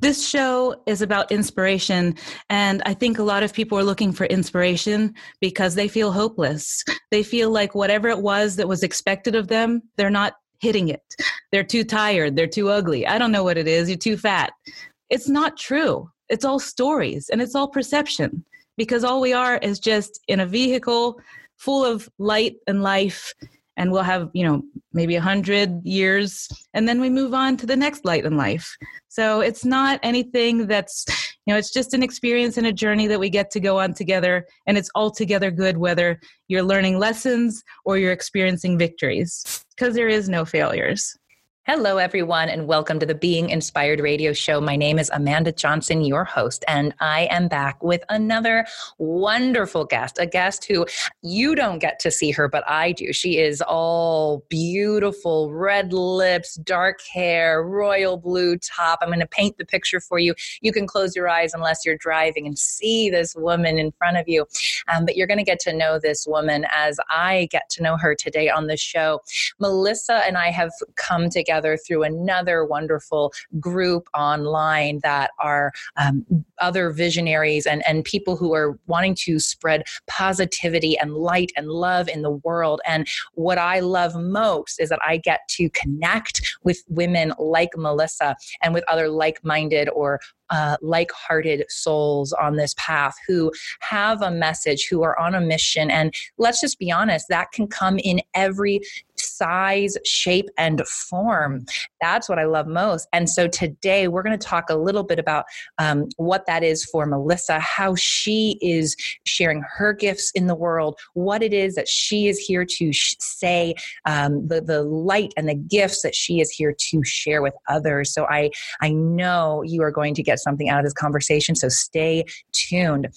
This show is about inspiration. And I think a lot of people are looking for inspiration because they feel hopeless. They feel like whatever it was that was expected of them, they're not hitting it. They're too tired. They're too ugly. I don't know what it is. You're too fat. It's not true. It's all stories and it's all perception because all we are is just in a vehicle full of light and life and we'll have you know maybe a hundred years and then we move on to the next light in life. So it's not anything that's you know it's just an experience and a journey that we get to go on together and it's altogether good whether you're learning lessons or you're experiencing victories because there is no failures Hello, everyone, and welcome to the Being Inspired radio show. My name is Amanda Johnson, your host, and I am back with another wonderful guest, a guest who you don't get to see her, but I do. She is all beautiful, red lips, dark hair, royal blue top. I'm going to paint the picture for you. You can close your eyes unless you're driving and see this woman in front of you. Um, but you're going to get to know this woman as I get to know her today on the show. Melissa and I have come together together through another wonderful group online that are um, other visionaries and, and people who are wanting to spread positivity and light and love in the world. And what I love most is that I get to connect with women like Melissa and with other like minded or uh, like hearted souls on this path who have a message, who are on a mission. And let's just be honest, that can come in every size, shape, and form. That's what I love most. And so today we're going to talk a little bit about um, what that is for Melissa, how she is sharing her gifts in the world, what it is that she is here to sh- say, um, the, the light and the gifts that she is here to share with others. So I, I know you are going to get something out of this conversation. So stay tuned.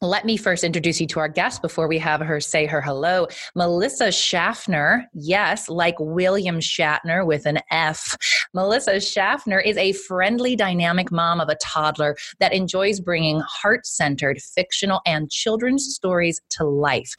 Let me first introduce you to our guest before we have her say her hello. Melissa Schaffner, yes, like William Shatner with an F. Melissa Schaffner is a friendly, dynamic mom of a toddler that enjoys bringing heart centered fictional and children's stories to life.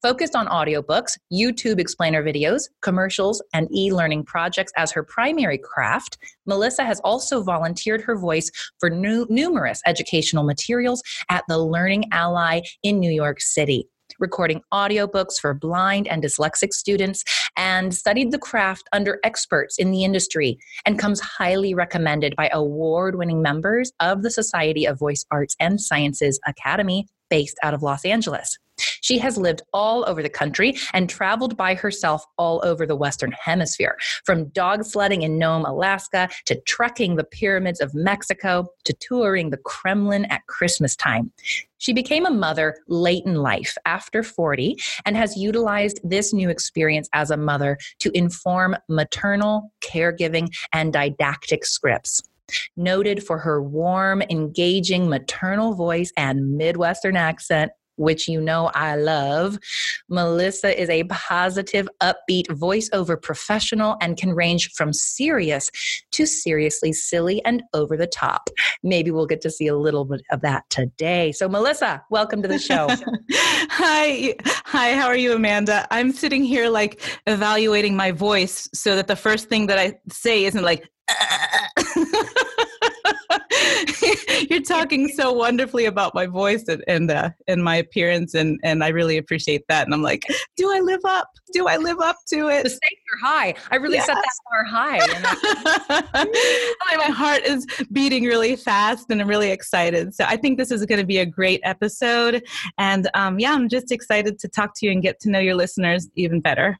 Focused on audiobooks, YouTube explainer videos, commercials, and e learning projects as her primary craft, Melissa has also volunteered her voice for nu- numerous educational materials at the Learning Ally in New York City recording audiobooks for blind and dyslexic students, and studied the craft under experts in the industry, and comes highly recommended by award winning members of the Society of Voice Arts and Sciences Academy based out of Los Angeles. She has lived all over the country and traveled by herself all over the Western Hemisphere, from dog sledding in Nome, Alaska, to trekking the pyramids of Mexico, to touring the Kremlin at Christmas time. She became a mother late in life, after 40, and has utilized this new experience as a mother to inform maternal, caregiving, and didactic scripts. Noted for her warm, engaging maternal voice and Midwestern accent, which you know I love. Melissa is a positive, upbeat voiceover professional and can range from serious to seriously silly and over the top. Maybe we'll get to see a little bit of that today. So, Melissa, welcome to the show. Hi. Hi, how are you, Amanda? I'm sitting here like evaluating my voice so that the first thing that I say isn't like, uh, You're talking so wonderfully about my voice and and, uh, and my appearance, and and I really appreciate that. And I'm like, do I live up? Do I live up to it? The stakes are high. I really yes. set that bar high. my heart is beating really fast, and I'm really excited. So I think this is going to be a great episode. And um, yeah, I'm just excited to talk to you and get to know your listeners even better.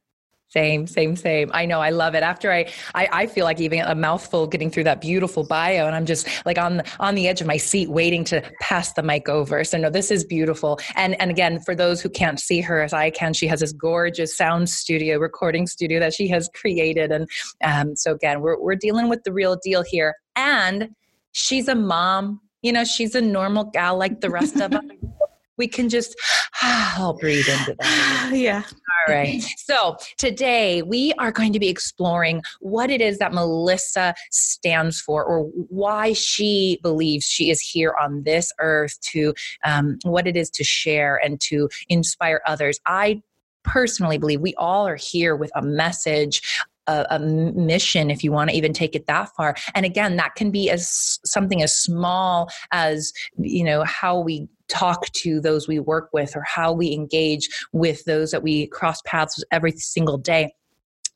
Same, same, same. I know. I love it. After I, I, I feel like even a mouthful getting through that beautiful bio, and I'm just like on the, on the edge of my seat, waiting to pass the mic over. So no, this is beautiful. And and again, for those who can't see her as I can, she has this gorgeous sound studio, recording studio that she has created. And um, so again, we're we're dealing with the real deal here. And she's a mom. You know, she's a normal gal like the rest of us we can just I'll breathe into that. yeah. All right. So today we are going to be exploring what it is that Melissa stands for or why she believes she is here on this earth to um, what it is to share and to inspire others. I personally believe we all are here with a message a, a mission if you want to even take it that far. And again that can be as something as small as you know how we talk to those we work with or how we engage with those that we cross paths with every single day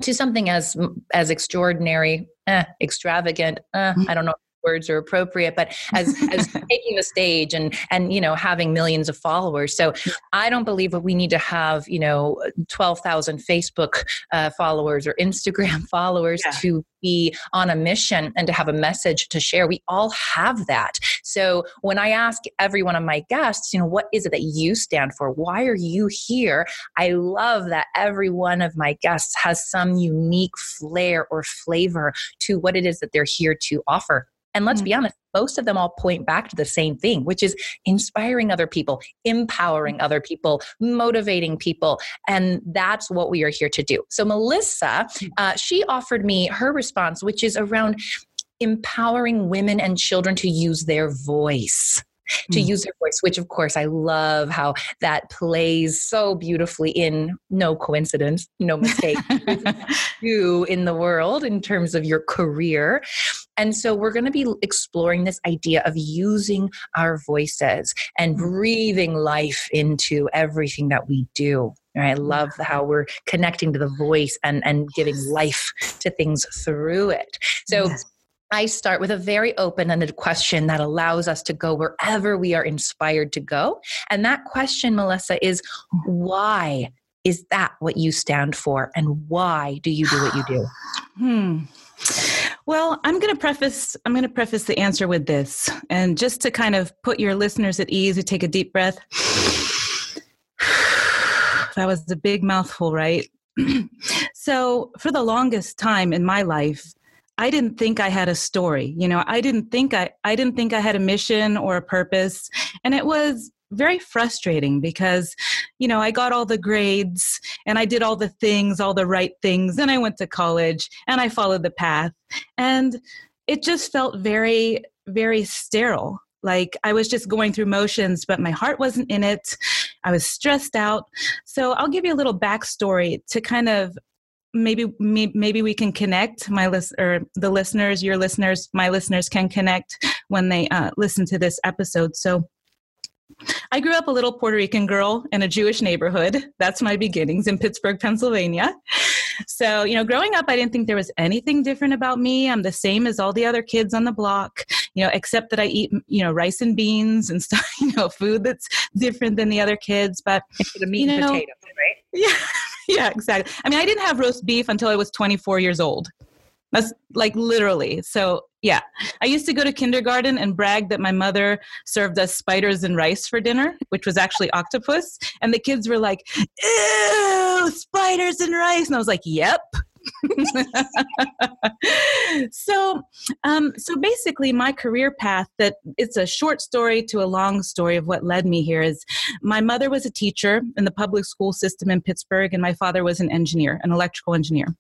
to something as as extraordinary eh, extravagant eh, i don't know words are appropriate but as as taking the stage and and you know having millions of followers. So i don't believe that we need to have you know 12,000 facebook uh, followers or instagram followers yeah. to be on a mission and to have a message to share. We all have that. So when i ask every one of my guests you know what is it that you stand for? Why are you here? I love that every one of my guests has some unique flair or flavor to what it is that they're here to offer and let's mm-hmm. be honest, most of them all point back to the same thing, which is inspiring other people, empowering other people, motivating people. And that's what we are here to do. So, Melissa, mm. uh, she offered me her response, which is around empowering women and children to use their voice to mm. use their voice, which of course I love how that plays so beautifully in no coincidence, no mistake, you in the world in terms of your career. And so we're going to be exploring this idea of using our voices and mm. breathing life into everything that we do. I love how we're connecting to the voice and, and giving life to things through it. So yes. I start with a very open ended question that allows us to go wherever we are inspired to go. And that question, Melissa, is why is that what you stand for? And why do you do what you do? Hmm. Well, I'm going to preface I'm going to preface the answer with this and just to kind of put your listeners at ease, you take a deep breath. that was a big mouthful, right? so, for the longest time in my life, I didn't think I had a story. You know, I didn't think I I didn't think I had a mission or a purpose. And it was very frustrating because you know i got all the grades and i did all the things all the right things and i went to college and i followed the path and it just felt very very sterile like i was just going through motions but my heart wasn't in it i was stressed out so i'll give you a little backstory to kind of maybe maybe we can connect my list or the listeners your listeners my listeners can connect when they uh, listen to this episode so I grew up a little Puerto Rican girl in a Jewish neighborhood. That's my beginnings in Pittsburgh, Pennsylvania. So, you know, growing up, I didn't think there was anything different about me. I'm the same as all the other kids on the block, you know, except that I eat, you know, rice and beans and stuff, you know, food that's different than the other kids. But, the meat you know, and potatoes, right? Yeah. yeah, exactly. I mean, I didn't have roast beef until I was 24 years old. That's like literally. So, yeah. I used to go to kindergarten and brag that my mother served us spiders and rice for dinner, which was actually octopus. And the kids were like, ew, spiders and rice. And I was like, yep. so um, so basically my career path that it's a short story to a long story of what led me here is my mother was a teacher in the public school system in pittsburgh and my father was an engineer an electrical engineer.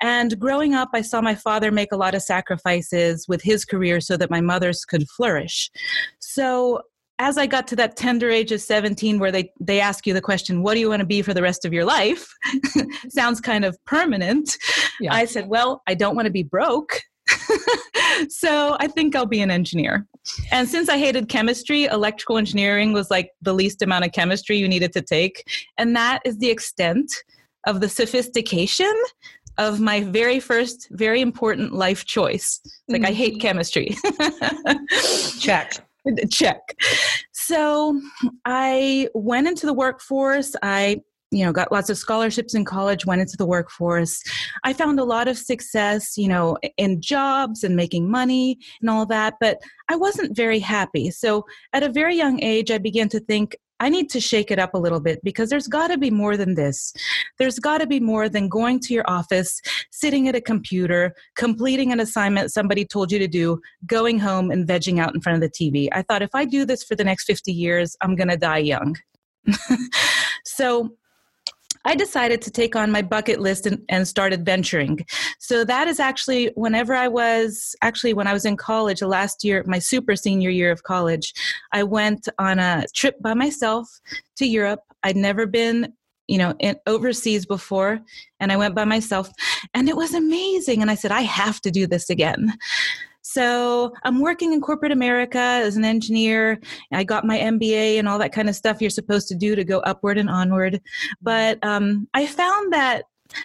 And growing up i saw my father make a lot of sacrifices with his career so that my mother's could flourish. So as I got to that tender age of 17 where they, they ask you the question, what do you want to be for the rest of your life? Sounds kind of permanent. Yeah. I said, well, I don't want to be broke. so I think I'll be an engineer. And since I hated chemistry, electrical engineering was like the least amount of chemistry you needed to take. And that is the extent of the sophistication of my very first, very important life choice. Like, mm-hmm. I hate mm-hmm. chemistry. Check. check. So I went into the workforce. I you know got lots of scholarships in college went into the workforce i found a lot of success you know in jobs and making money and all that but i wasn't very happy so at a very young age i began to think I need to shake it up a little bit because there's got to be more than this. There's got to be more than going to your office, sitting at a computer, completing an assignment somebody told you to do, going home and vegging out in front of the TV. I thought if I do this for the next 50 years, I'm going to die young. so I decided to take on my bucket list and, and, started venturing. So that is actually whenever I was actually when I was in college, the last year, my super senior year of college, I went on a trip by myself to Europe. I'd never been you know, in, overseas before, and I went by myself, and it was amazing. And I said, I have to do this again. So I'm working in corporate America as an engineer. I got my MBA and all that kind of stuff you're supposed to do to go upward and onward. But um, I found that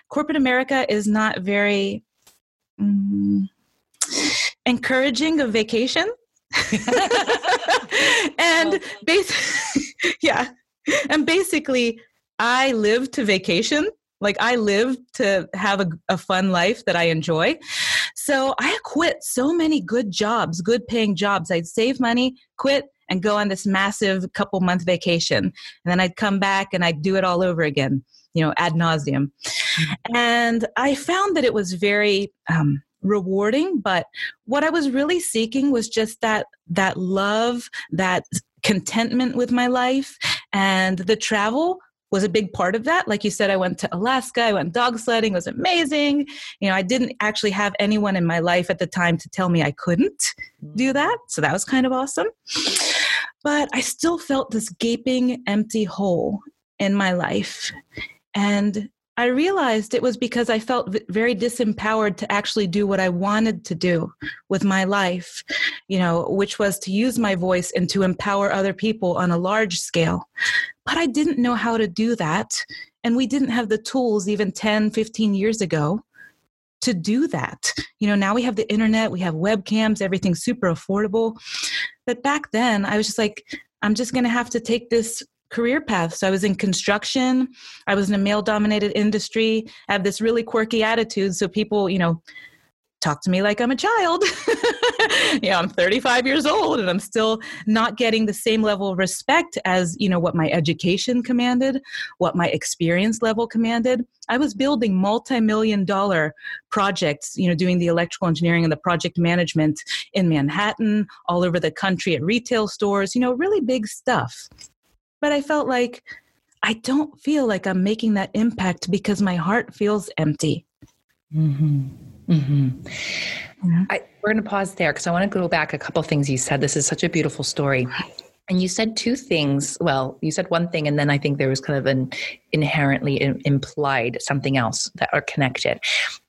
corporate America is not very mm, encouraging of vacation. and basically, yeah. And basically, I live to vacation. Like I live to have a, a, fun life that I enjoy. So I quit so many good jobs, good paying jobs. I'd save money, quit, and go on this massive couple month vacation. And then I'd come back and I'd do it all over again, you know, ad nauseum. Mm-hmm. And I found that it was very um, rewarding, but what I was really seeking was just that that love, that contentment with my life and the travel was a big part of that. Like you said, I went to Alaska, I went dog sledding, it was amazing. You know, I didn't actually have anyone in my life at the time to tell me I couldn't do mm. that. So that was kind of awesome. But I still felt this gaping empty hole in my life. And I realized it was because I felt very disempowered to actually do what I wanted to do with my life, you know, which was to use my voice and to empower other people on a large scale. But I didn't know how to do that. And we didn't have the tools even 10, 15 years ago to do that. You know, now we have the internet, we have webcams, everything's super affordable. But back then, I was just like, I'm just going to have to take this career path. So I was in construction. I was in a male dominated industry. I have this really quirky attitude. So people, you know, talk to me like I'm a child. you know, I'm 35 years old and I'm still not getting the same level of respect as, you know, what my education commanded, what my experience level commanded. I was building multi-million dollar projects, you know, doing the electrical engineering and the project management in Manhattan, all over the country at retail stores, you know, really big stuff. But I felt like I don't feel like I'm making that impact because my heart feels empty. Mm-hmm. Mm-hmm. Yeah. I, we're going to pause there because I want to go back a couple things you said. This is such a beautiful story. And you said two things. Well, you said one thing, and then I think there was kind of an inherently implied something else that are connected.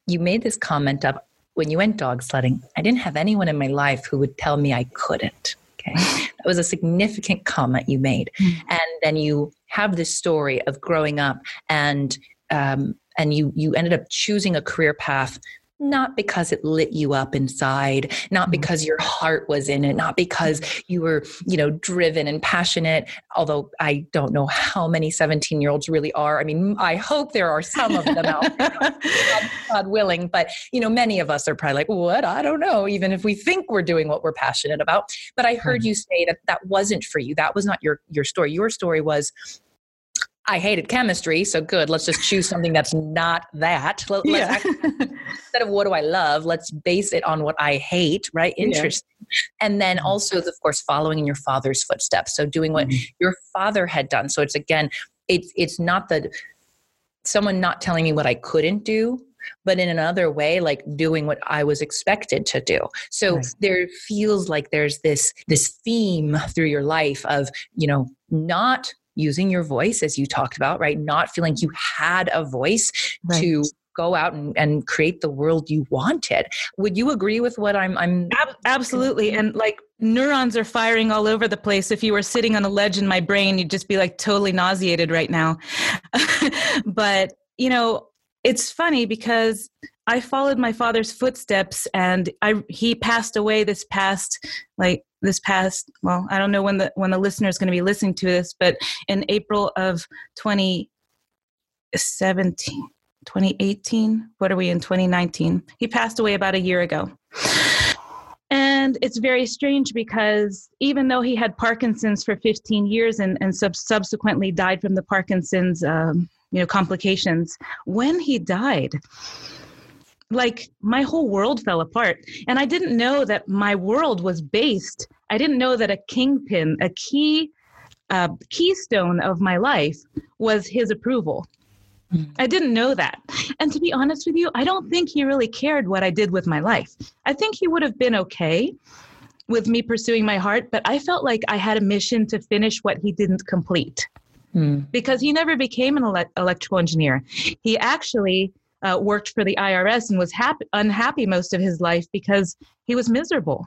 You made this comment of when you went dog sledding, I didn't have anyone in my life who would tell me I couldn't. Okay. that was a significant comment you made. Mm-hmm. And then you have this story of growing up and um, and you you ended up choosing a career path not because it lit you up inside not mm-hmm. because your heart was in it not because you were you know driven and passionate although i don't know how many 17 year olds really are. I mean i hope there are some of them out there God, God willing but you know many of us are probably like what? I don't know even if we think we're doing what we're passionate about. But i heard you say that that wasn't for you. That was not your your story. Your story was I hated chemistry, so good. Let's just choose something that's not that. Let, yeah. actually, instead of what do I love, let's base it on what I hate, right? Interesting. Yeah. And then mm-hmm. also, of course, following in your father's footsteps. So doing what mm-hmm. your father had done. So it's again, it's it's not that someone not telling me what I couldn't do, but in another way like doing what i was expected to do so there feels like there's this this theme through your life of you know not using your voice as you talked about right? Not feeling you had a voice right. to go out and, and create the world you wanted. Would you agree with what i'm i'm absolutely. and like neurons are firing all over the place. If you were sitting on a ledge in my brain you'd just be like totally nauseated right now. But you know it's funny because I followed my father's footsteps and I he passed away this past like this past well I don't know when the when the listener is going to be listening to this but in April of 2017 2018 what are we in 2019 he passed away about a year ago. And it's very strange because even though he had Parkinson's for 15 years and, and sub- subsequently died from the Parkinson's um, you know complications when he died like my whole world fell apart and i didn't know that my world was based i didn't know that a kingpin a key uh, keystone of my life was his approval hmm. I didn't know that. And to be honest with you, I don't think he really cared what I did with my life. I think he would have been okay with me pursuing my heart, but I felt like I had a mission to finish what he didn't complete. mm. because he never became an ele- electrical engineer. He actually uh, worked for the IRS and was happy, unhappy most of his life because he was miserable.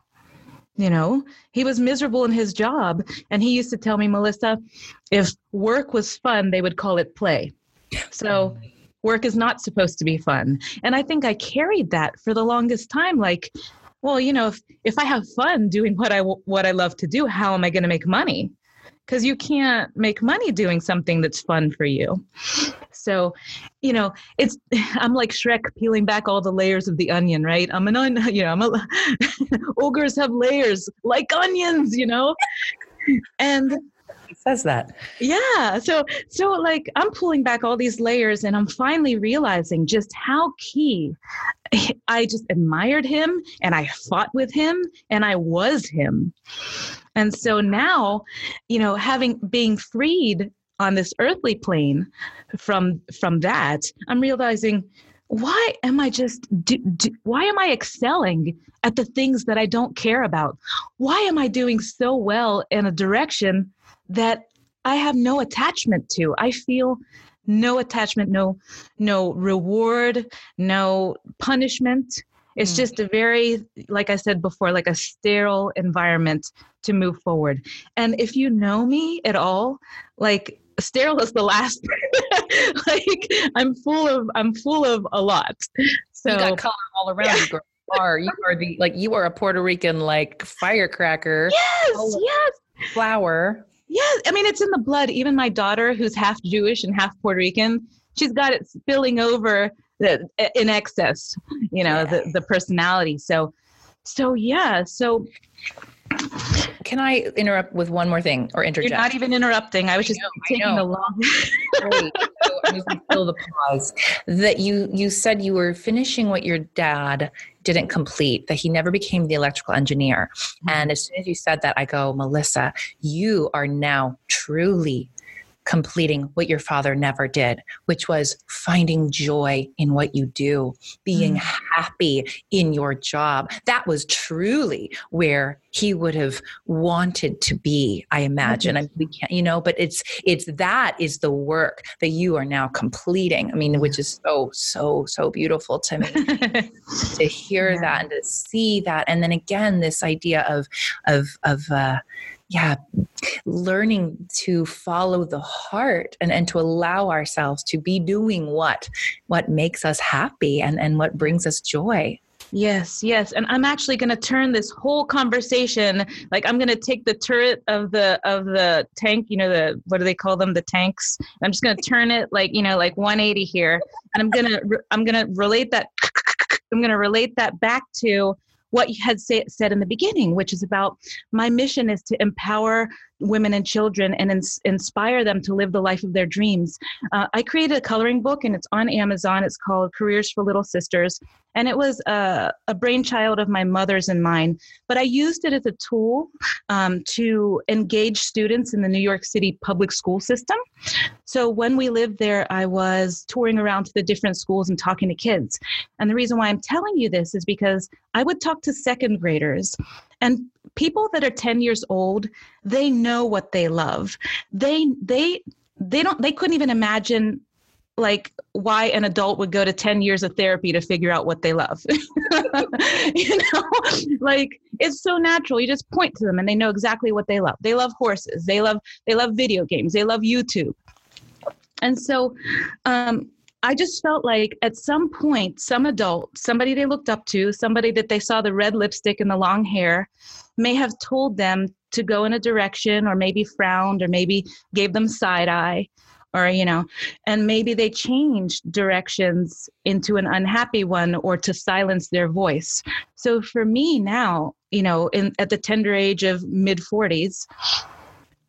You know, he was miserable in his job. And he used to tell me, Melissa, if work was fun, they would call it play. So work is not supposed to be fun. And I think I carried that for the longest time. Like, well, you know, if, if I have fun doing what I, what I love to do, how am I going to make money? because you can't make money doing something that's fun for you. So, you know, it's I'm like Shrek peeling back all the layers of the onion, right? I'm an onion, you know, I'm a ogres have layers like onions, you know, and says that. Yeah so so like i'm pulling back all these layers and i'm finally realizing just how key i just admired him and i fought with him and i was him. And so now, you know, having being freed on this earthly plane from from that, I'm realizing why am I just do, do, why am I excelling at the things that I don't care about? Why am I doing so well in a direction that I have no attachment to? I feel no attachment, no no reward, no punishment. It's mm. just a very, like I said before, like a sterile environment to move forward. And if you know me at all, like sterile is the last like I'm full of I'm full of a lot. So you got color all around yeah. you. Are you are the like you are a Puerto Rican like firecracker? Yes, yes. Flower. Yes, I mean it's in the blood. Even my daughter, who's half Jewish and half Puerto Rican, she's got it spilling over the, in excess. You know yeah. the the personality. So, so yeah. So can I interrupt with one more thing or interject? You're not even interrupting. I was just know, taking a long. Wait, so I'm just fill the pause. That you you said you were finishing what your dad didn't complete. That he never became the electrical engineer. Mm-hmm. And as soon as you said that, I go, Melissa, you are now truly completing what your father never did, which was finding joy in what you do, being mm. happy in your job. That was truly where he would have wanted to be, I imagine. Mm-hmm. I we can't, you know, but it's it's that is the work that you are now completing. I mean, which is so, so, so beautiful to me to hear yeah. that and to see that. And then again, this idea of of of uh yeah learning to follow the heart and, and to allow ourselves to be doing what what makes us happy and and what brings us joy Yes, yes. And I'm actually going to turn this whole conversation like I'm going to take the turret of the of the tank, you know the what do they call them, the tanks. I'm just going to turn it like, you know, like 180 here and I'm going to I'm going to relate that I'm going to relate that back to what you had say, said in the beginning, which is about my mission is to empower women and children and ins- inspire them to live the life of their dreams. Uh, I created a coloring book and it's on Amazon. It's called Careers for Little Sisters. And it was a, a brainchild of my mother's and mine. But I used it as a tool um, to engage students in the New York City public school system. So when we lived there, I was touring around to the different schools and talking to kids. And the reason why I'm telling you this is because I would talk to second graders and people that are 10 years old they know what they love. They they they don't they couldn't even imagine like why an adult would go to 10 years of therapy to figure out what they love. You know? Like it's so natural. You just point to them and they know exactly what they love. They love horses. They love they love video games. They love youtube. And so um I just felt like at some point, some adult, somebody they looked up to, somebody that they saw the red lipstick and the long hair, may have told them to go in a direction or maybe frowned or maybe gave them side eye or you know and maybe they changed directions into an unhappy one or to silence their voice. So for me now you know in at the tender age of mid 40s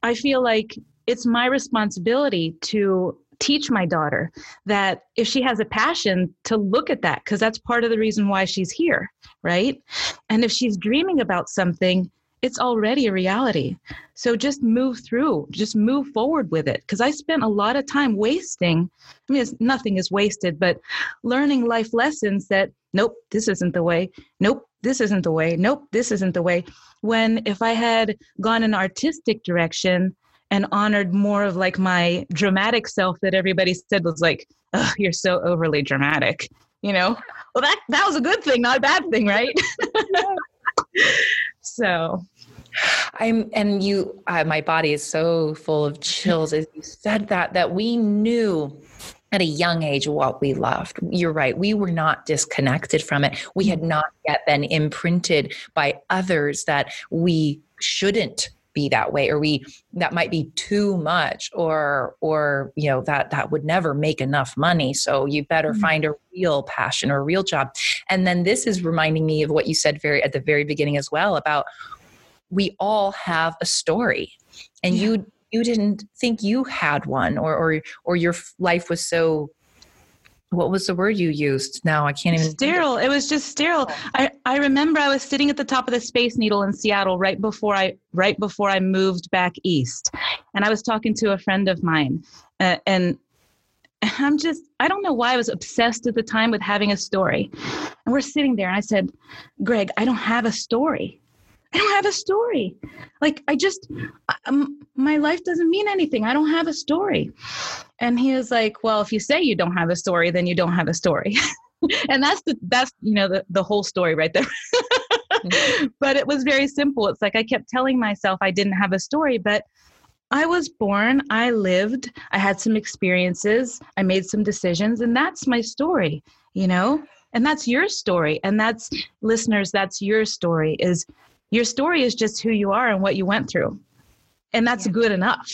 i feel like it's my responsibility to teach my daughter that if she has a passion to look at that because that's part of the reason why she's here right? And if she's dreaming about something it's already a reality. So just move through just move forward with it because i spent a lot of time wasting i mean nothing is wasted but learning life lessons that nope this isn't the way. Nope this isn't the way. Nope this isn't the way. When if i had gone an artistic direction and honored more of like my dramatic self that everybody said was like, oh, you're so overly dramatic. You know, well, that, that was a good thing, not a bad thing, right? so I'm, and you, uh, my body is so full of chills as you said that, that we knew at a young age what we loved. You're right. We were not disconnected from it. We had not yet been imprinted by others that we shouldn't be that way or we that might be too much or or you know that that would never make enough money so you better mm-hmm. find a real passion or a real job and then this is reminding me of what you said very at the very beginning as well about we all have a story and yeah. you you didn't think you had one or or or your life was so what was the word you used? Now i can't even sterile. It was just sterile. I i remember i was sitting at the top of the space needle in seattle right before i right before i moved back east. And i was talking to a friend of mine uh, and i'm just i don't know why i was obsessed at the time with having a story. And we're sitting there and i said greg i don't have a story I don't have a story. Like I just, um, my life doesn't mean anything. I don't have a story. And he was like, well, if you say you don't have a story, then you don't have a story. and that's the, that's, you know, the, the whole story right there. But it was very simple. It's like I kept telling myself I didn't have a story, but I was born, I lived, I had some experiences, I made some decisions, and that's my story, you know? And that's your story. And that's listeners, that's your story is your story is just who you are and what you went through. And that's yeah. good enough.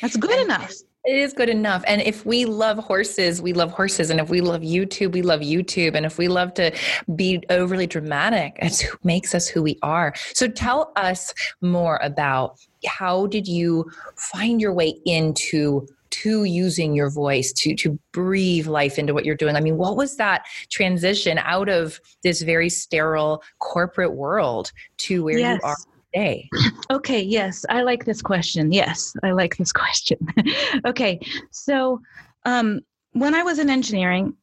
That's good enough. It is good enough. And if we love horses, we love horses. And if we love YouTube, we love YouTube. And if we love to be overly dramatic, who makes us who we are. So tell us more about how did you find your way into to using your voice to to breathe life into what you're doing i mean what was that transition out of this very sterile corporate world to where yes. you are today okay yes i like this question yes i like this question okay so um, when i was in engineering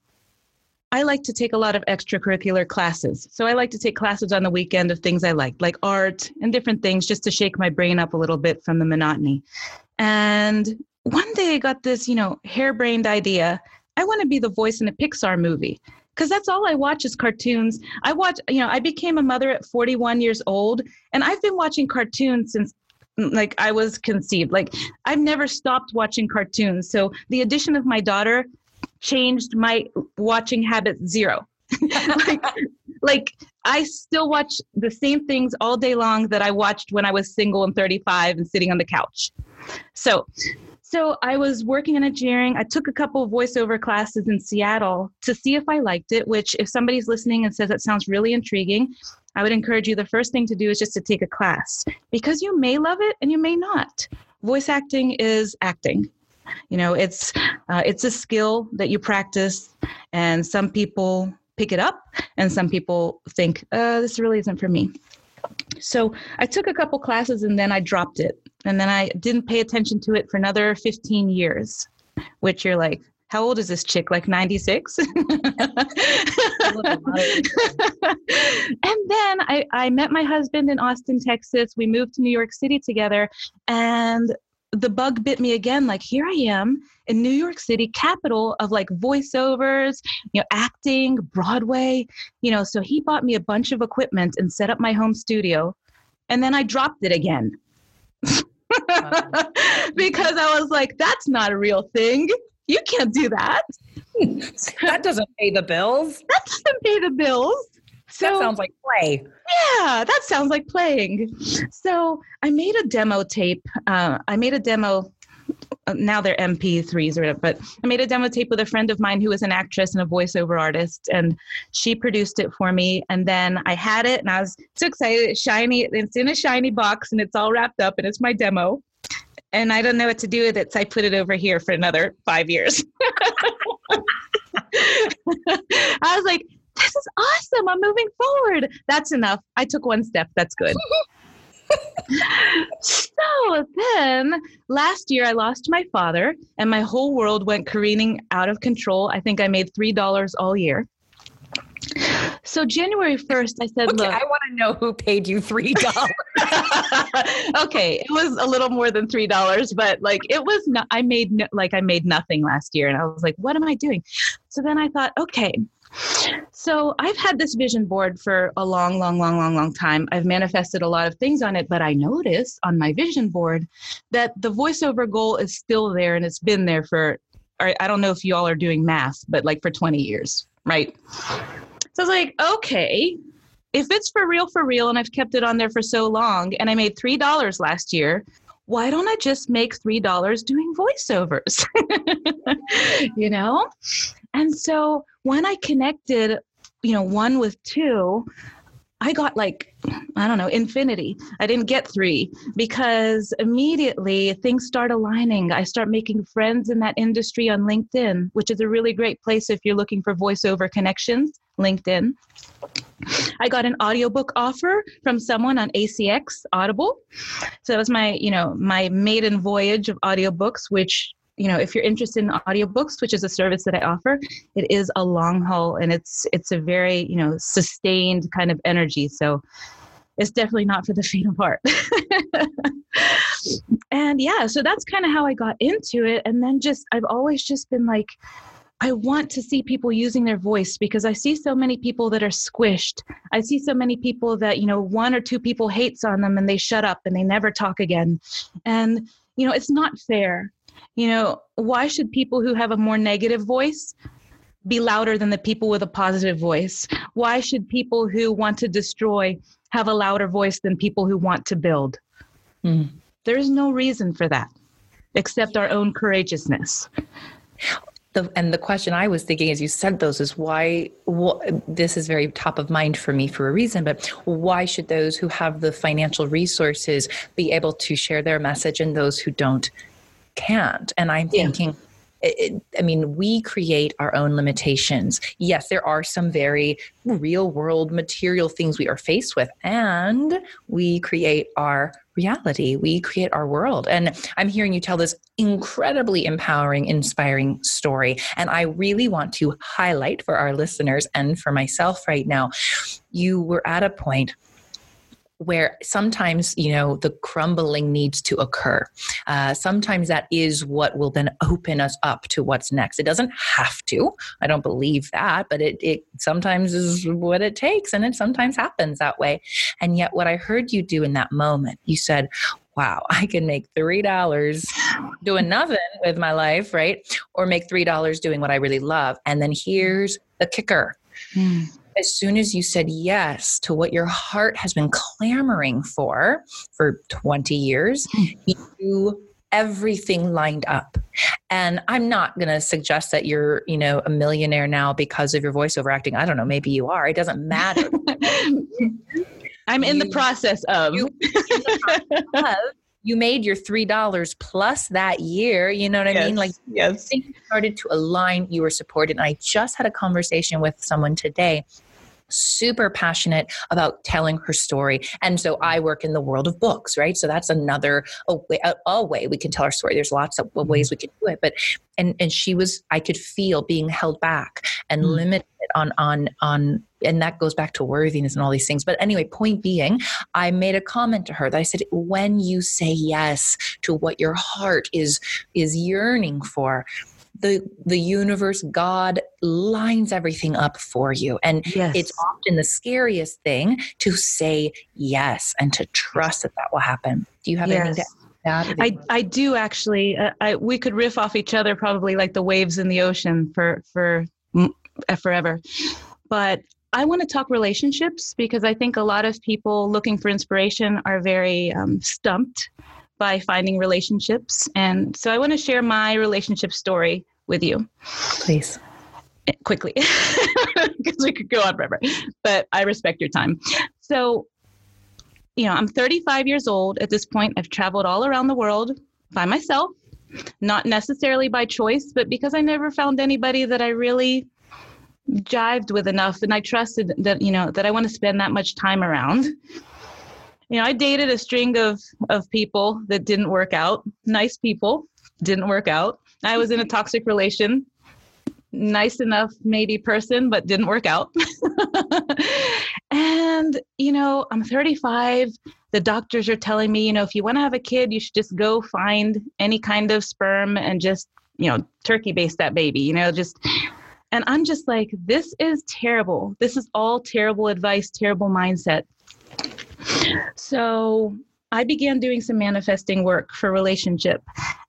I like to take a lot of extracurricular classes. So I like to take classes on the weekend of things I like, like art and different things, just to shake my brain up a little bit from the monotony. And one day I got this, you know, harebrained idea. I want to be the voice in a Pixar movie because that's all I watch is cartoons. I watch, you know, I became a mother at 41 years old, and I've been watching cartoons since mm, like I was conceived. Like I've never stopped watching cartoons. So the addition of my daughter changed my watching habit zero. like, like I still watch the same things all day long that I watched when I was single and 35 and sitting on the couch. So so I was working in engineering. I took a couple of voiceover classes in Seattle to see if I liked it, which, if somebody's listening and says that sounds really intriguing, I would encourage you the first thing to do is just to take a class because you may love it and you may not. Voice acting is acting. You know, it's uh, it's a skill that you practice, and some people pick it up, and some people think, uh, "This really isn't for me." So I took a couple classes and then I dropped it. And then I didn't pay attention to it for another 15 years, which you're like, how old is this chick? Like 96? and then I, I met my husband in Austin, Texas. We moved to New York City together. And the bug bit me again like here i am in new york city capital of like voiceovers you know acting broadway you know so he bought me a bunch of equipment and set up my home studio and then i dropped it again. Because i was like that's not a real thing. You can't do that. That doesn't pay the bills. That doesn't pay the bills so, that sounds like play. Yeah, that sounds like playing. So I made a demo tape. Uh, I made a demo. Uh, now they're MP3s or whatever, but I made a demo tape with a friend of mine who is an actress and a voiceover artist, and she produced it for me. And then I had it, and I was so excited. It's shiny. It's in a shiny box, and it's all wrapped up, and it's my demo. And I don't know what to do with it, so I put it over here for another five years. I was like, this is awesome. I'm moving forward. That's enough. I took one step. That's good. so then last year I lost my father and my whole world went careening out of control. I think I made $3 all year. So January 1st, I said, okay, look. I want to know who paid you $3. okay, it was a little more than three dollars, but like it was not. I made no, like I made nothing last year, and I was like, what am I doing? So then I thought, okay. So I've had this vision board for a long, long, long, long, long time. I've manifested a lot of things on it, but I notice on my vision board that the voiceover goal is still there, and it's been there for. I don't know if you all are doing math, but like for 20 years, right? So I was like, okay, if it's for real, for real, and I've kept it on there for so long, and I made $3 last year, why don't I just make $3 doing voiceovers? you know? And so when I connected, you know, one with two, I got like, I don't know, infinity. I didn't get three because immediately things start aligning. I start making friends in that industry on LinkedIn, which is a really great place if you're looking for voiceover connections, LinkedIn. I got an audiobook offer from someone on ACX Audible. So that was my, you know, my maiden voyage of audiobooks, which you know if you're interested in audiobooks which is a service that i offer it is a long haul and it's it's a very you know sustained kind of energy so it's definitely not for the faint of heart and yeah so that's kind of how i got into it and then just i've always just been like I want to see people using their voice because I see so many people that are squished. I see so many people that, you know, one or two people hates on them and they shut up and they never talk again. And, you know, it's not fair. You know, why should people who have a more negative voice be louder than the people with a positive voice? Why should people who want to destroy have a louder voice than people who want to build? Mm. There's no reason for that except our own courageousness the, and the question I was thinking as you said those is why this is very top of mind for me for a reason, but why should those who have the financial resources be able to share their message and those who don't can't? And I'm yeah. thinking, it, I mean, we create our own limitations. Yes, there are some very real world material things we are faced with, and we create our reality. We create our world. And I'm hearing you tell this incredibly empowering, inspiring story. And I really want to highlight for our listeners and for myself right now you were at a point where sometimes you know the crumbling needs to occur uh, sometimes that is what will then open us up to what's next it doesn't have to i don't believe that but it, it sometimes is what it takes and it sometimes happens that way and yet what i heard you do in that moment you said wow, I can make $3 doing nothing with my life, right? Or make $3 doing what I really love. And then here's the kicker. Mm as soon as you said yes to what your heart has been clamoring for for 20 years, hmm. you everything lined up. And I'm not going to suggest that you're, you know, a millionaire now because of your voiceover acting. I don't know, maybe you are. It doesn't matter. I'm in you, the process of. You, you made your three dollars plus that year. You know what yes, I mean? Like yes, things started to align. You were supported. And I just had a conversation with someone today super passionate about telling her story. And so I work in the world of books, right? So that's another a way, a, a way we can tell our story. There's lots of ways we can do it, but and and she was I could feel being held back and mm. limited on on on and that goes back to worthiness and all these things. But anyway, point being, I made a comment to her that I said, when you say yes to what your heart is is yearning for, the the universe god lines everything up for you. And yes. it's often the scariest thing to say yes and to trust that that will happen. Do you have yes. anything to add I, I do actually. Uh, I, we could riff off each other probably like the waves in the ocean for for uh, forever. But I want to talk relationships because I think a lot of people looking for inspiration are very um, stumped by finding relationships. And so I want to share my relationship story with you. Please. Quickly, because we could go on forever, but I respect your time. So, you know, I'm 35 years old at this point. I've traveled all around the world by myself, not necessarily by choice, but because I never found anybody that I really jived with enough and I trusted that, you know, that I want to spend that much time around you know, I dated a string of of people that didn't work out. Nice people didn't work out. I was in a toxic relation. Nice enough, maybe person, but didn't work out. and you know, I'm 35. The doctors are telling me, you know, if you want to have a kid, you should just go find any kind of sperm and just, you know, turkey base that baby, you know, just. And I'm just like, this is terrible. This is all terrible advice, terrible mindset. So I began doing some manifesting work for relationship.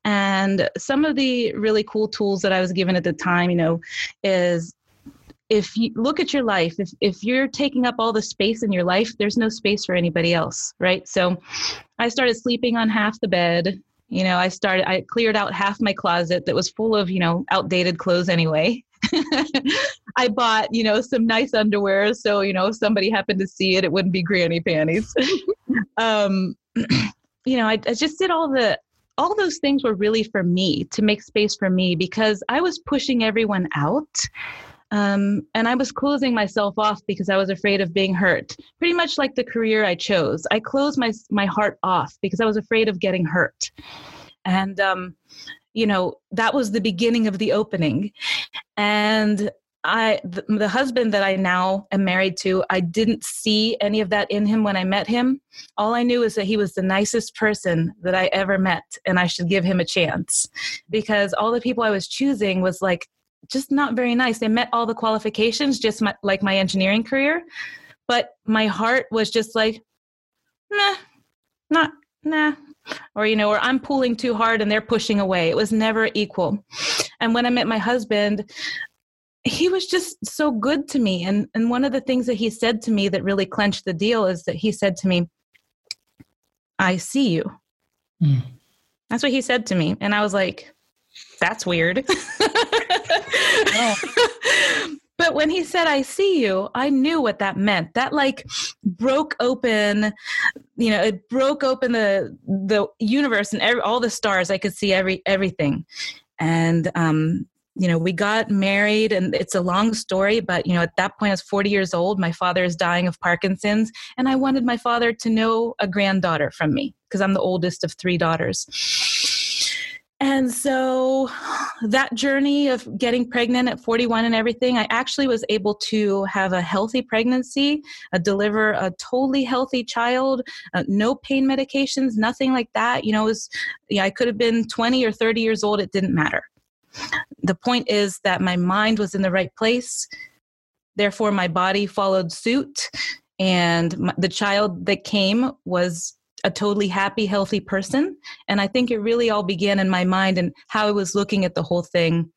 And some of the really cool tools that I was given at the time, you know, is if you look at your life, if, if you're taking up all the space in your life, there's no space for anybody else, right? So I started sleeping on half the bed. You know, I started, I cleared out half my closet that was full of, you know, outdated clothes anyway. I bought, you know, some nice underwear. So, you know, if somebody happened to see it, it wouldn't be granny panties. um, you know, I, I just did all the, all those things were really for me to make space for me because I was pushing everyone out um, and I was closing myself off because I was afraid of being hurt. Pretty much like the career I chose. I closed my my heart off because I was afraid of getting hurt. And um, you know, that was the beginning of the opening. And I the, the husband that I now am married to, I didn't see any of that in him when I met him. All I knew is that he was the nicest person that I ever met and I should give him a chance. Because all the people I was choosing was like just not very nice. They met all the qualifications, just my, like my engineering career, but my heart was just like, nah, not, nah. Or, you know, or I'm pulling too hard and they're pushing away. It was never equal. And when I met my husband, he was just so good to me. And, and one of the things that he said to me that really clenched the deal is that he said to me, I see you. Mm. That's what he said to me. And I was like, that's weird. but when he said i see you i knew what that meant. That like broke open you know it broke open the the universe and every, all the stars. I could see every everything. And um you know we got married and it's a long story but you know at that point i was 40 years old. My father is dying of parkinson's and i wanted my father to know a granddaughter from me because i'm the oldest of three daughters and so that journey of getting pregnant at 41 and everything, I actually was able to have a healthy pregnancy, uh, deliver a totally healthy child, uh, no pain medications, nothing like that. You know, was, yeah, I could have been 20 or 30 years old, it didn't matter. The point is that my mind was in the right place. Therefore, my body followed suit. And my, the child that came was a totally happy, healthy person. And I think it really all began in my mind and how I was looking at the whole thing,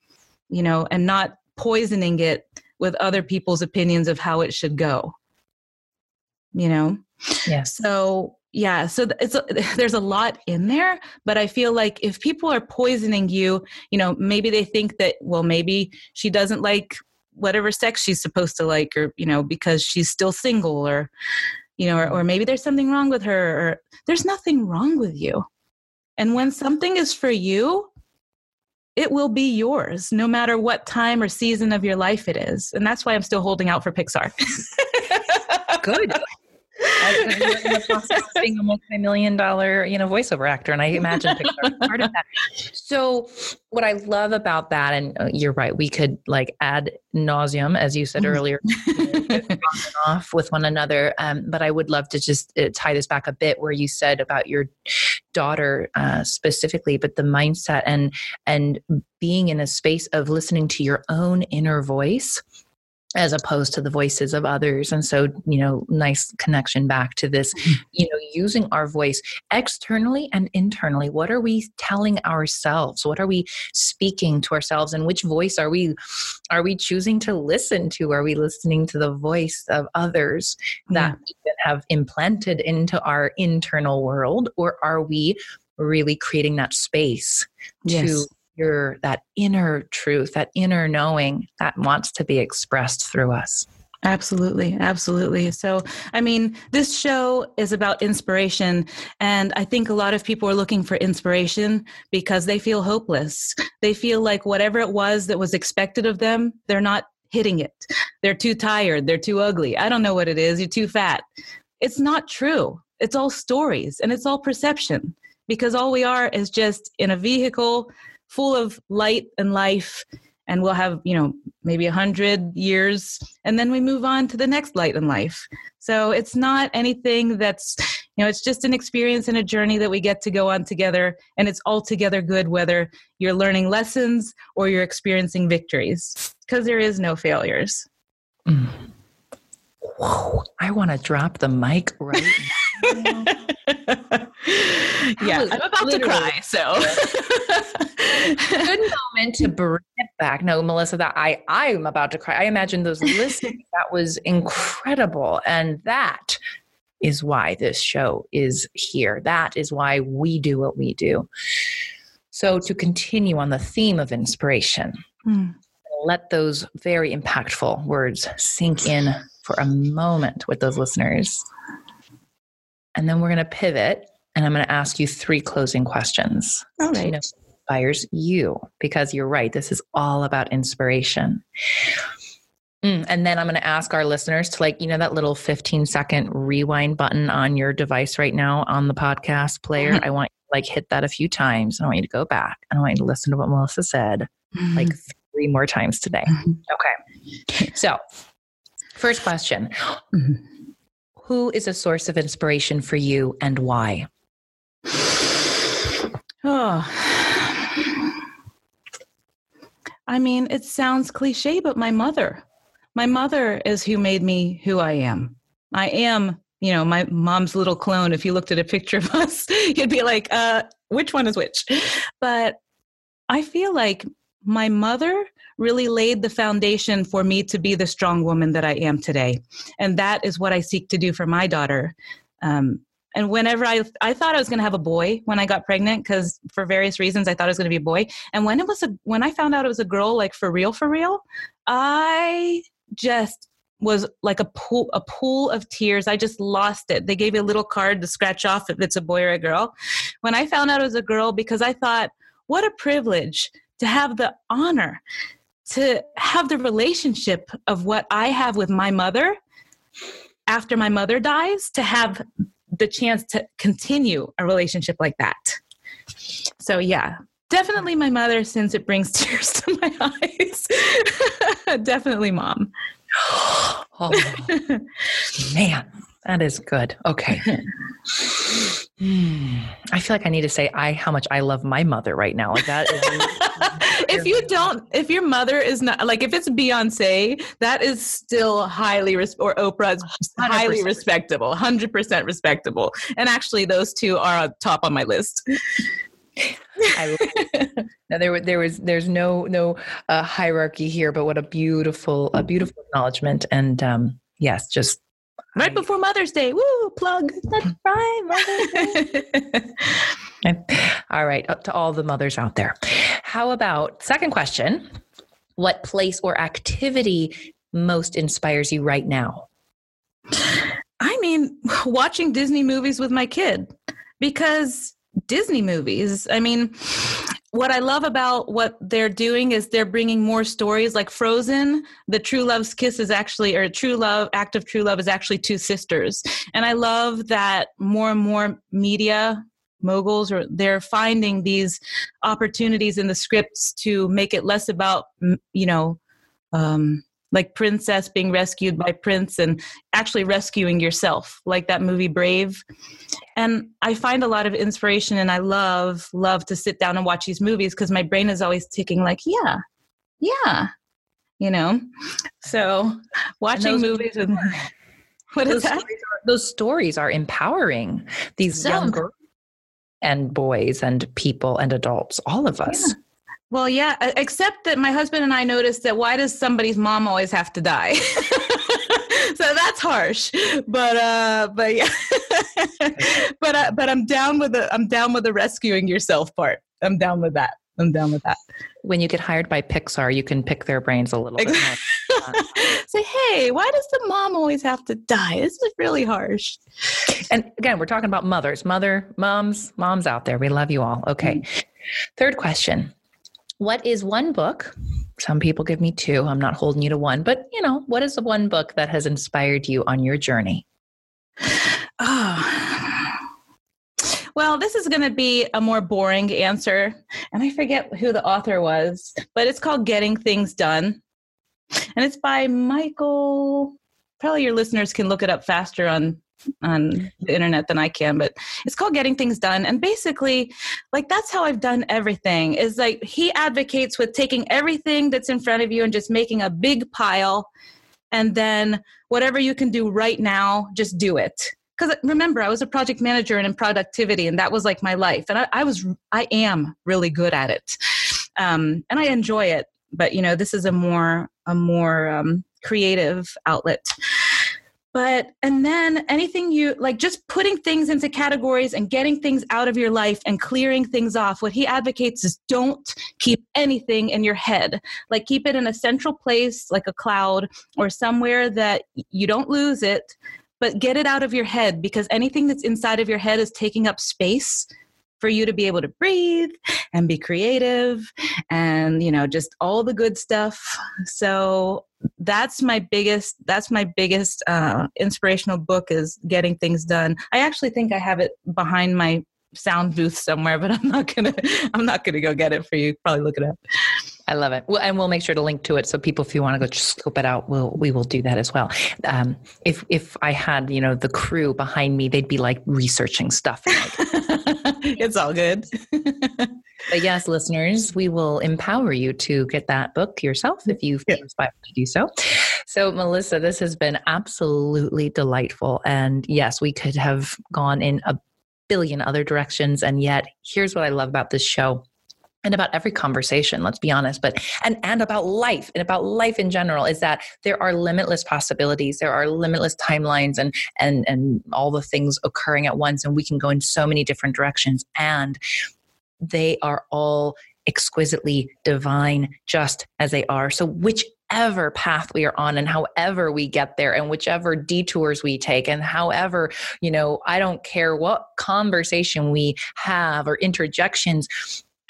you know, and not poisoning it with other people's opinions of how it should go. You know? Yeah. So yeah so it's a, there's a lot in there but i feel like if people are poisoning you you know maybe they think that well maybe she doesn't like whatever sex she's supposed to like or you know because she's still single or you know, or, or maybe there's something wrong with her, or there's nothing wrong with you. And when something is for you, it will be yours no matter what time or season of your life it is. And that's why I'm still holding out for Pixar. Good. I'm in the being a multi-million dollar, you know, voiceover actor, and I imagine Pixar part of that. So, what I love about that, and uh, you're right, we could like add nauseum, as you said mm-hmm. earlier, off with one another. Um, but I would love to just uh, tie this back a bit, where you said about your daughter uh, specifically, but the mindset and and being in a space of listening to your own inner voice as opposed to the voices of others and so you know nice connection back to this mm-hmm. you know using our voice externally and internally what are we telling ourselves what are we speaking to ourselves and which voice are we are we choosing to listen to are we listening to the voice of others that yeah. have implanted into our internal world or are we really creating that space yes. to your that inner truth, that inner knowing that wants to be expressed through us. Absolutely, absolutely. So, I mean, this show is about inspiration, and I think a lot of people are looking for inspiration because they feel hopeless. They feel like whatever it was that was expected of them, they're not hitting it. They're too tired, they're too ugly. I don't know what it is, you're too fat. It's not true. It's all stories and it's all perception because all we are is just in a vehicle full of light and life and we'll have you know maybe a hundred years and then we move on to the next light in life so it's not anything that's you know it's just an experience and a journey that we get to go on together and it's altogether good whether you're learning lessons or you're experiencing victories because there is no failures mm. Whoa, I want to drop the mic right yeah, I'm about to cry. So good moment to bring it back. No, Melissa, that I I am about to cry. I imagine those listening. that was incredible, and that is why this show is here. That is why we do what we do. So to continue on the theme of inspiration. Mm. Let those very impactful words sink in for a moment with those listeners. And then we're going to pivot and I'm going to ask you three closing questions. All right. inspires you because you're right. This is all about inspiration. Mm, and then I'm going to ask our listeners to like, you know, that little 15 second rewind button on your device right now on the podcast player. Mm-hmm. I want you to like hit that a few times. I want you to go back and I want you to listen to what Melissa said mm-hmm. like three more times today. Mm-hmm. Okay. So, first question mm-hmm. Who is a source of inspiration for you and why? Oh. I mean, it sounds cliche, but my mother. My mother is who made me who I am. I am, you know, my mom's little clone. If you looked at a picture of us, you'd be like, uh, which one is which? But I feel like my mother really laid the foundation for me to be the strong woman that I am today. And that is what I seek to do for my daughter. Um, and whenever I, I thought I was going to have a boy when I got pregnant, because for various reasons I thought it was going to be a boy. And when it was a, when I found out it was a girl, like for real, for real, I just was like a pool, a pool of tears. I just lost it. They gave you a little card to scratch off if it's a boy or a girl. When I found out it was a girl, because I thought, what a privilege to have the honor to have the relationship of what I have with my mother after my mother dies, to have the chance to continue a relationship like that. So, yeah, definitely my mother, since it brings tears to my eyes. definitely mom. oh, man. That is good. Okay. I feel like I need to say I how much I love my mother right now. Like that is If you don't if your mother is not like if it's Beyonce, that is still highly res- or Oprah's highly respectable, 100% respectable. And actually those two are top on my list. Now there there was there's no no uh, hierarchy here, but what a beautiful a beautiful acknowledgement and um yes, just right before Mother's Day. Woo, plug. That's right, Mother's Day. all right, up to all the mothers out there. How about second question? What place or activity most inspires you right now? I mean, watching Disney movies with my kid because Disney movies, I mean, what I love about what they're doing is they're bringing more stories like Frozen. The true love's kiss is actually, or true love, act of true love is actually two sisters. And I love that more and more media moguls or they're finding these opportunities in the scripts to make it less about, you know, um, like princess being rescued by prince and actually rescuing yourself like that movie brave. And i find a lot of inspiration and i love love to sit down and watch these movies because my brain is always ticking like yeah yeah you know? So watching movies with what is that? stories are, those stories are empowering these so, young girls and boys and people and adults all of us. Yeah. Well, yeah, except that my husband and I noticed that why does somebody's mom always have to die? so that's harsh. But uh but yeah. but uh, but I'm down with the I'm down with the rescuing yourself part. I'm down with that. I'm down with that. When you get hired by Pixar, you can pick their brains a little bit more. Say, hey, why does the mom always have to die? This is really harsh. And again, we're talking about mothers, mother, moms, moms out there. We love you all. Okay. Mm-hmm. Third question what is one book? Some people give me two. I'm not holding you to one, but you know, what is the one book that has inspired you on your journey? Oh. Well, this is going to be a more boring answer. And I forget who the author was, but it's called Getting Things Done. And it's by Michael. Probably your listeners can look it up faster on on the internet than I can, but it's called Getting Things Done. And basically, like that's how I've done everything. Is like he advocates with taking everything that's in front of you and just making a big pile. And then whatever you can do right now, just do it. Because remember i was a project manager and in productivity and that was like my life. And i, I was i am really good at it. Um, and i enjoy it. But you know this is a more a more um, creative outlet but and then anything you like just putting things into categories and getting things out of your life and clearing things off what he advocates is don't keep anything in your head. Like keep it in a central place like a cloud or somewhere that you don't lose it but get it out of your head because anything that's inside of your head is taking up space for you to be able to breathe and be creative and you know just all the good stuff so that's my biggest that's my biggest uh, inspirational book is getting things done i actually think i have it behind my sound booth somewhere but i'm not gonna i'm not gonna go get it for you probably look it up I love it. Well, and we'll make sure to link to it so people, if you want to go scope it out, we'll we will do that as well. Um, if if I had you know the crew behind me, they'd be like researching stuff. it's all good. but yes, listeners, we will empower you to get that book yourself if you feel yeah. inspired to do so. So, Melissa, this has been absolutely delightful, and yes, we could have gone in a billion other directions, and yet here's what I love about this show and about every conversation let's be honest but and and about life and about life in general is that there are limitless possibilities there are limitless timelines and and and all the things occurring at once and we can go in so many different directions and they are all exquisitely divine just as they are. So whichever path we are on and however we get there and whichever detours we take and however you know i don't care what conversation we have or interjections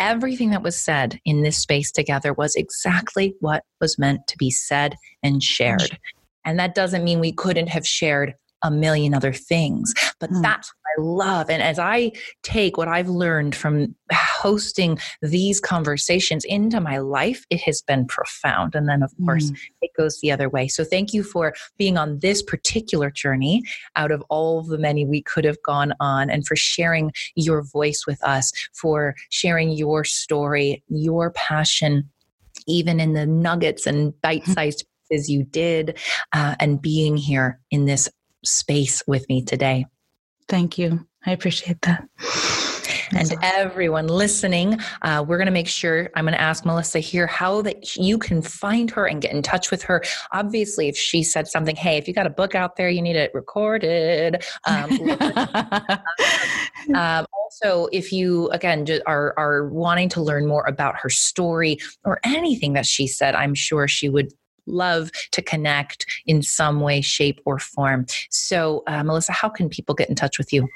everything that was said in this space together was exactly what was meant to be said and shared. And that doesn't mean we couldn't have shared a million other things. But mm. that's what I love. And as I take what I've learned from hosting these conversations into my life, it has been profound. And then, of course, mm. it goes the other way. So thank you for being on this particular journey out of all the many we could have gone on and for sharing your voice with us, for sharing your story, your passion even in the nuggets and bite sized as you did, uh, and being here in this space with me today. Thank you. I appreciate that. and everyone listening, uh, we're going to make sure I'm going to ask Melissa here how that you can find her and get in touch with her. Obviously, if she said something, hey, if you got a book out there, you need it recorded. Um, um, also, if you again are are wanting to learn more about her story or anything that she said, I'm sure she would love to connect in some way, shape, or form. So, uh, Melissa, how can people get in touch with you?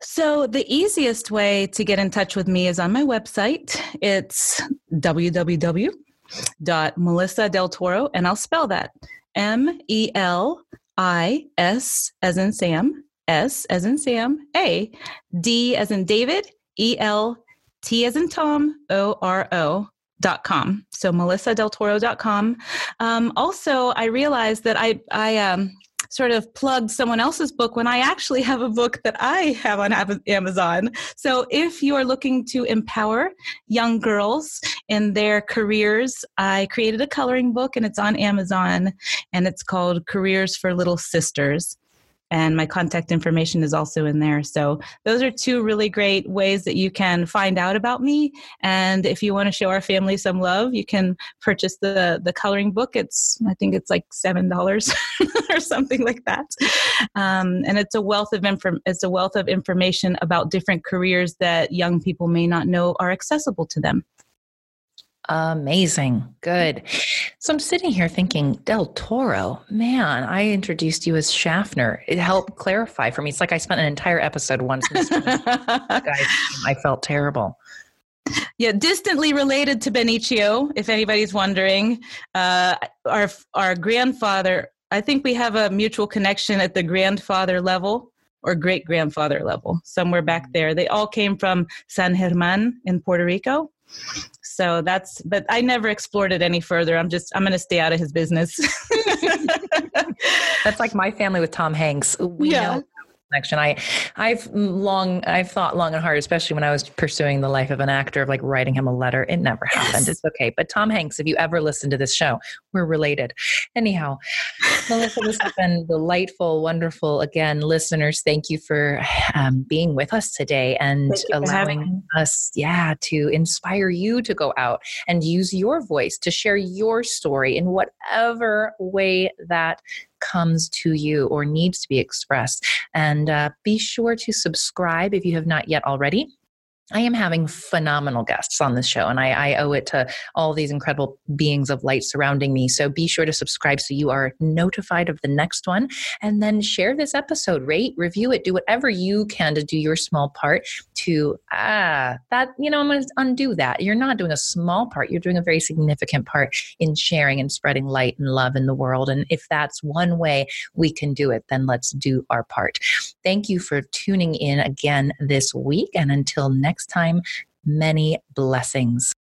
So, the easiest way to get in touch with me is on my website. It's www.melissadeltoro, and I'll spell that M E L I S as in Sam, S as in Sam, A, D as in David, E L T as in Tom, O R O dot com. So melissadeltoro.com um, also i realized that i i um, sort of plugged someone else's book when i actually have a book that i have on amazon. So if you are looking to empower young girls in their careers i created a coloring book and it's on amazon and it's called careers for little sisters and my contact information is also in there. So those are two really great ways that you can find out about me. And if you want to show our family some love, you can purchase the the coloring book. It's I think it's like seven dollars or something like that. Um, and it's a wealth of inform it's a wealth of information about different careers that young people may not know are accessible to them. Amazing. Good. So I'm sitting here thinking, Del Toro, man, I introduced you as Schaffner. It helped clarify for me. It's like I spent an entire episode once. I felt terrible. Yeah, distantly related to Benicio, if anybody's wondering. Uh, our our grandfather, I think we have a mutual connection at the grandfather level or great grandfather level, somewhere back there. They all came from San German in Puerto Rico. So that's, but I never explored it any further. I'm just, I'm going to stay out of his business. that's like my family with Tom Hanks. We yeah. know connection. I, I've long, I've thought long and hard, especially when I was pursuing the life of an actor, of like writing him a letter. It never happened. Yes. It's okay. But Tom Hanks, if you ever listen to this show, we're related. Anyhow, Melissa, this has been delightful, wonderful. Again, listeners, thank you for um, being with us today and allowing us, yeah, to inspire you to go out and use your voice to share your story in whatever way that comes to you or needs to be expressed. And uh, be sure to subscribe if you have not yet already. I am having phenomenal guests on this show, and I, I, owe it to all these incredible beings of light surrounding me. So be sure to subscribe so you are notified of the next one. And then share this episode, rate, review it, do whatever you can to do your small part to, ah, that, you know, I'm going to undo that. You're not doing a small part, you're doing a very significant part in sharing and spreading light and love in the world. And if that's one way we can do it, then let's do our part. Thank you for tuning in again this week. And until next next time, many blessings.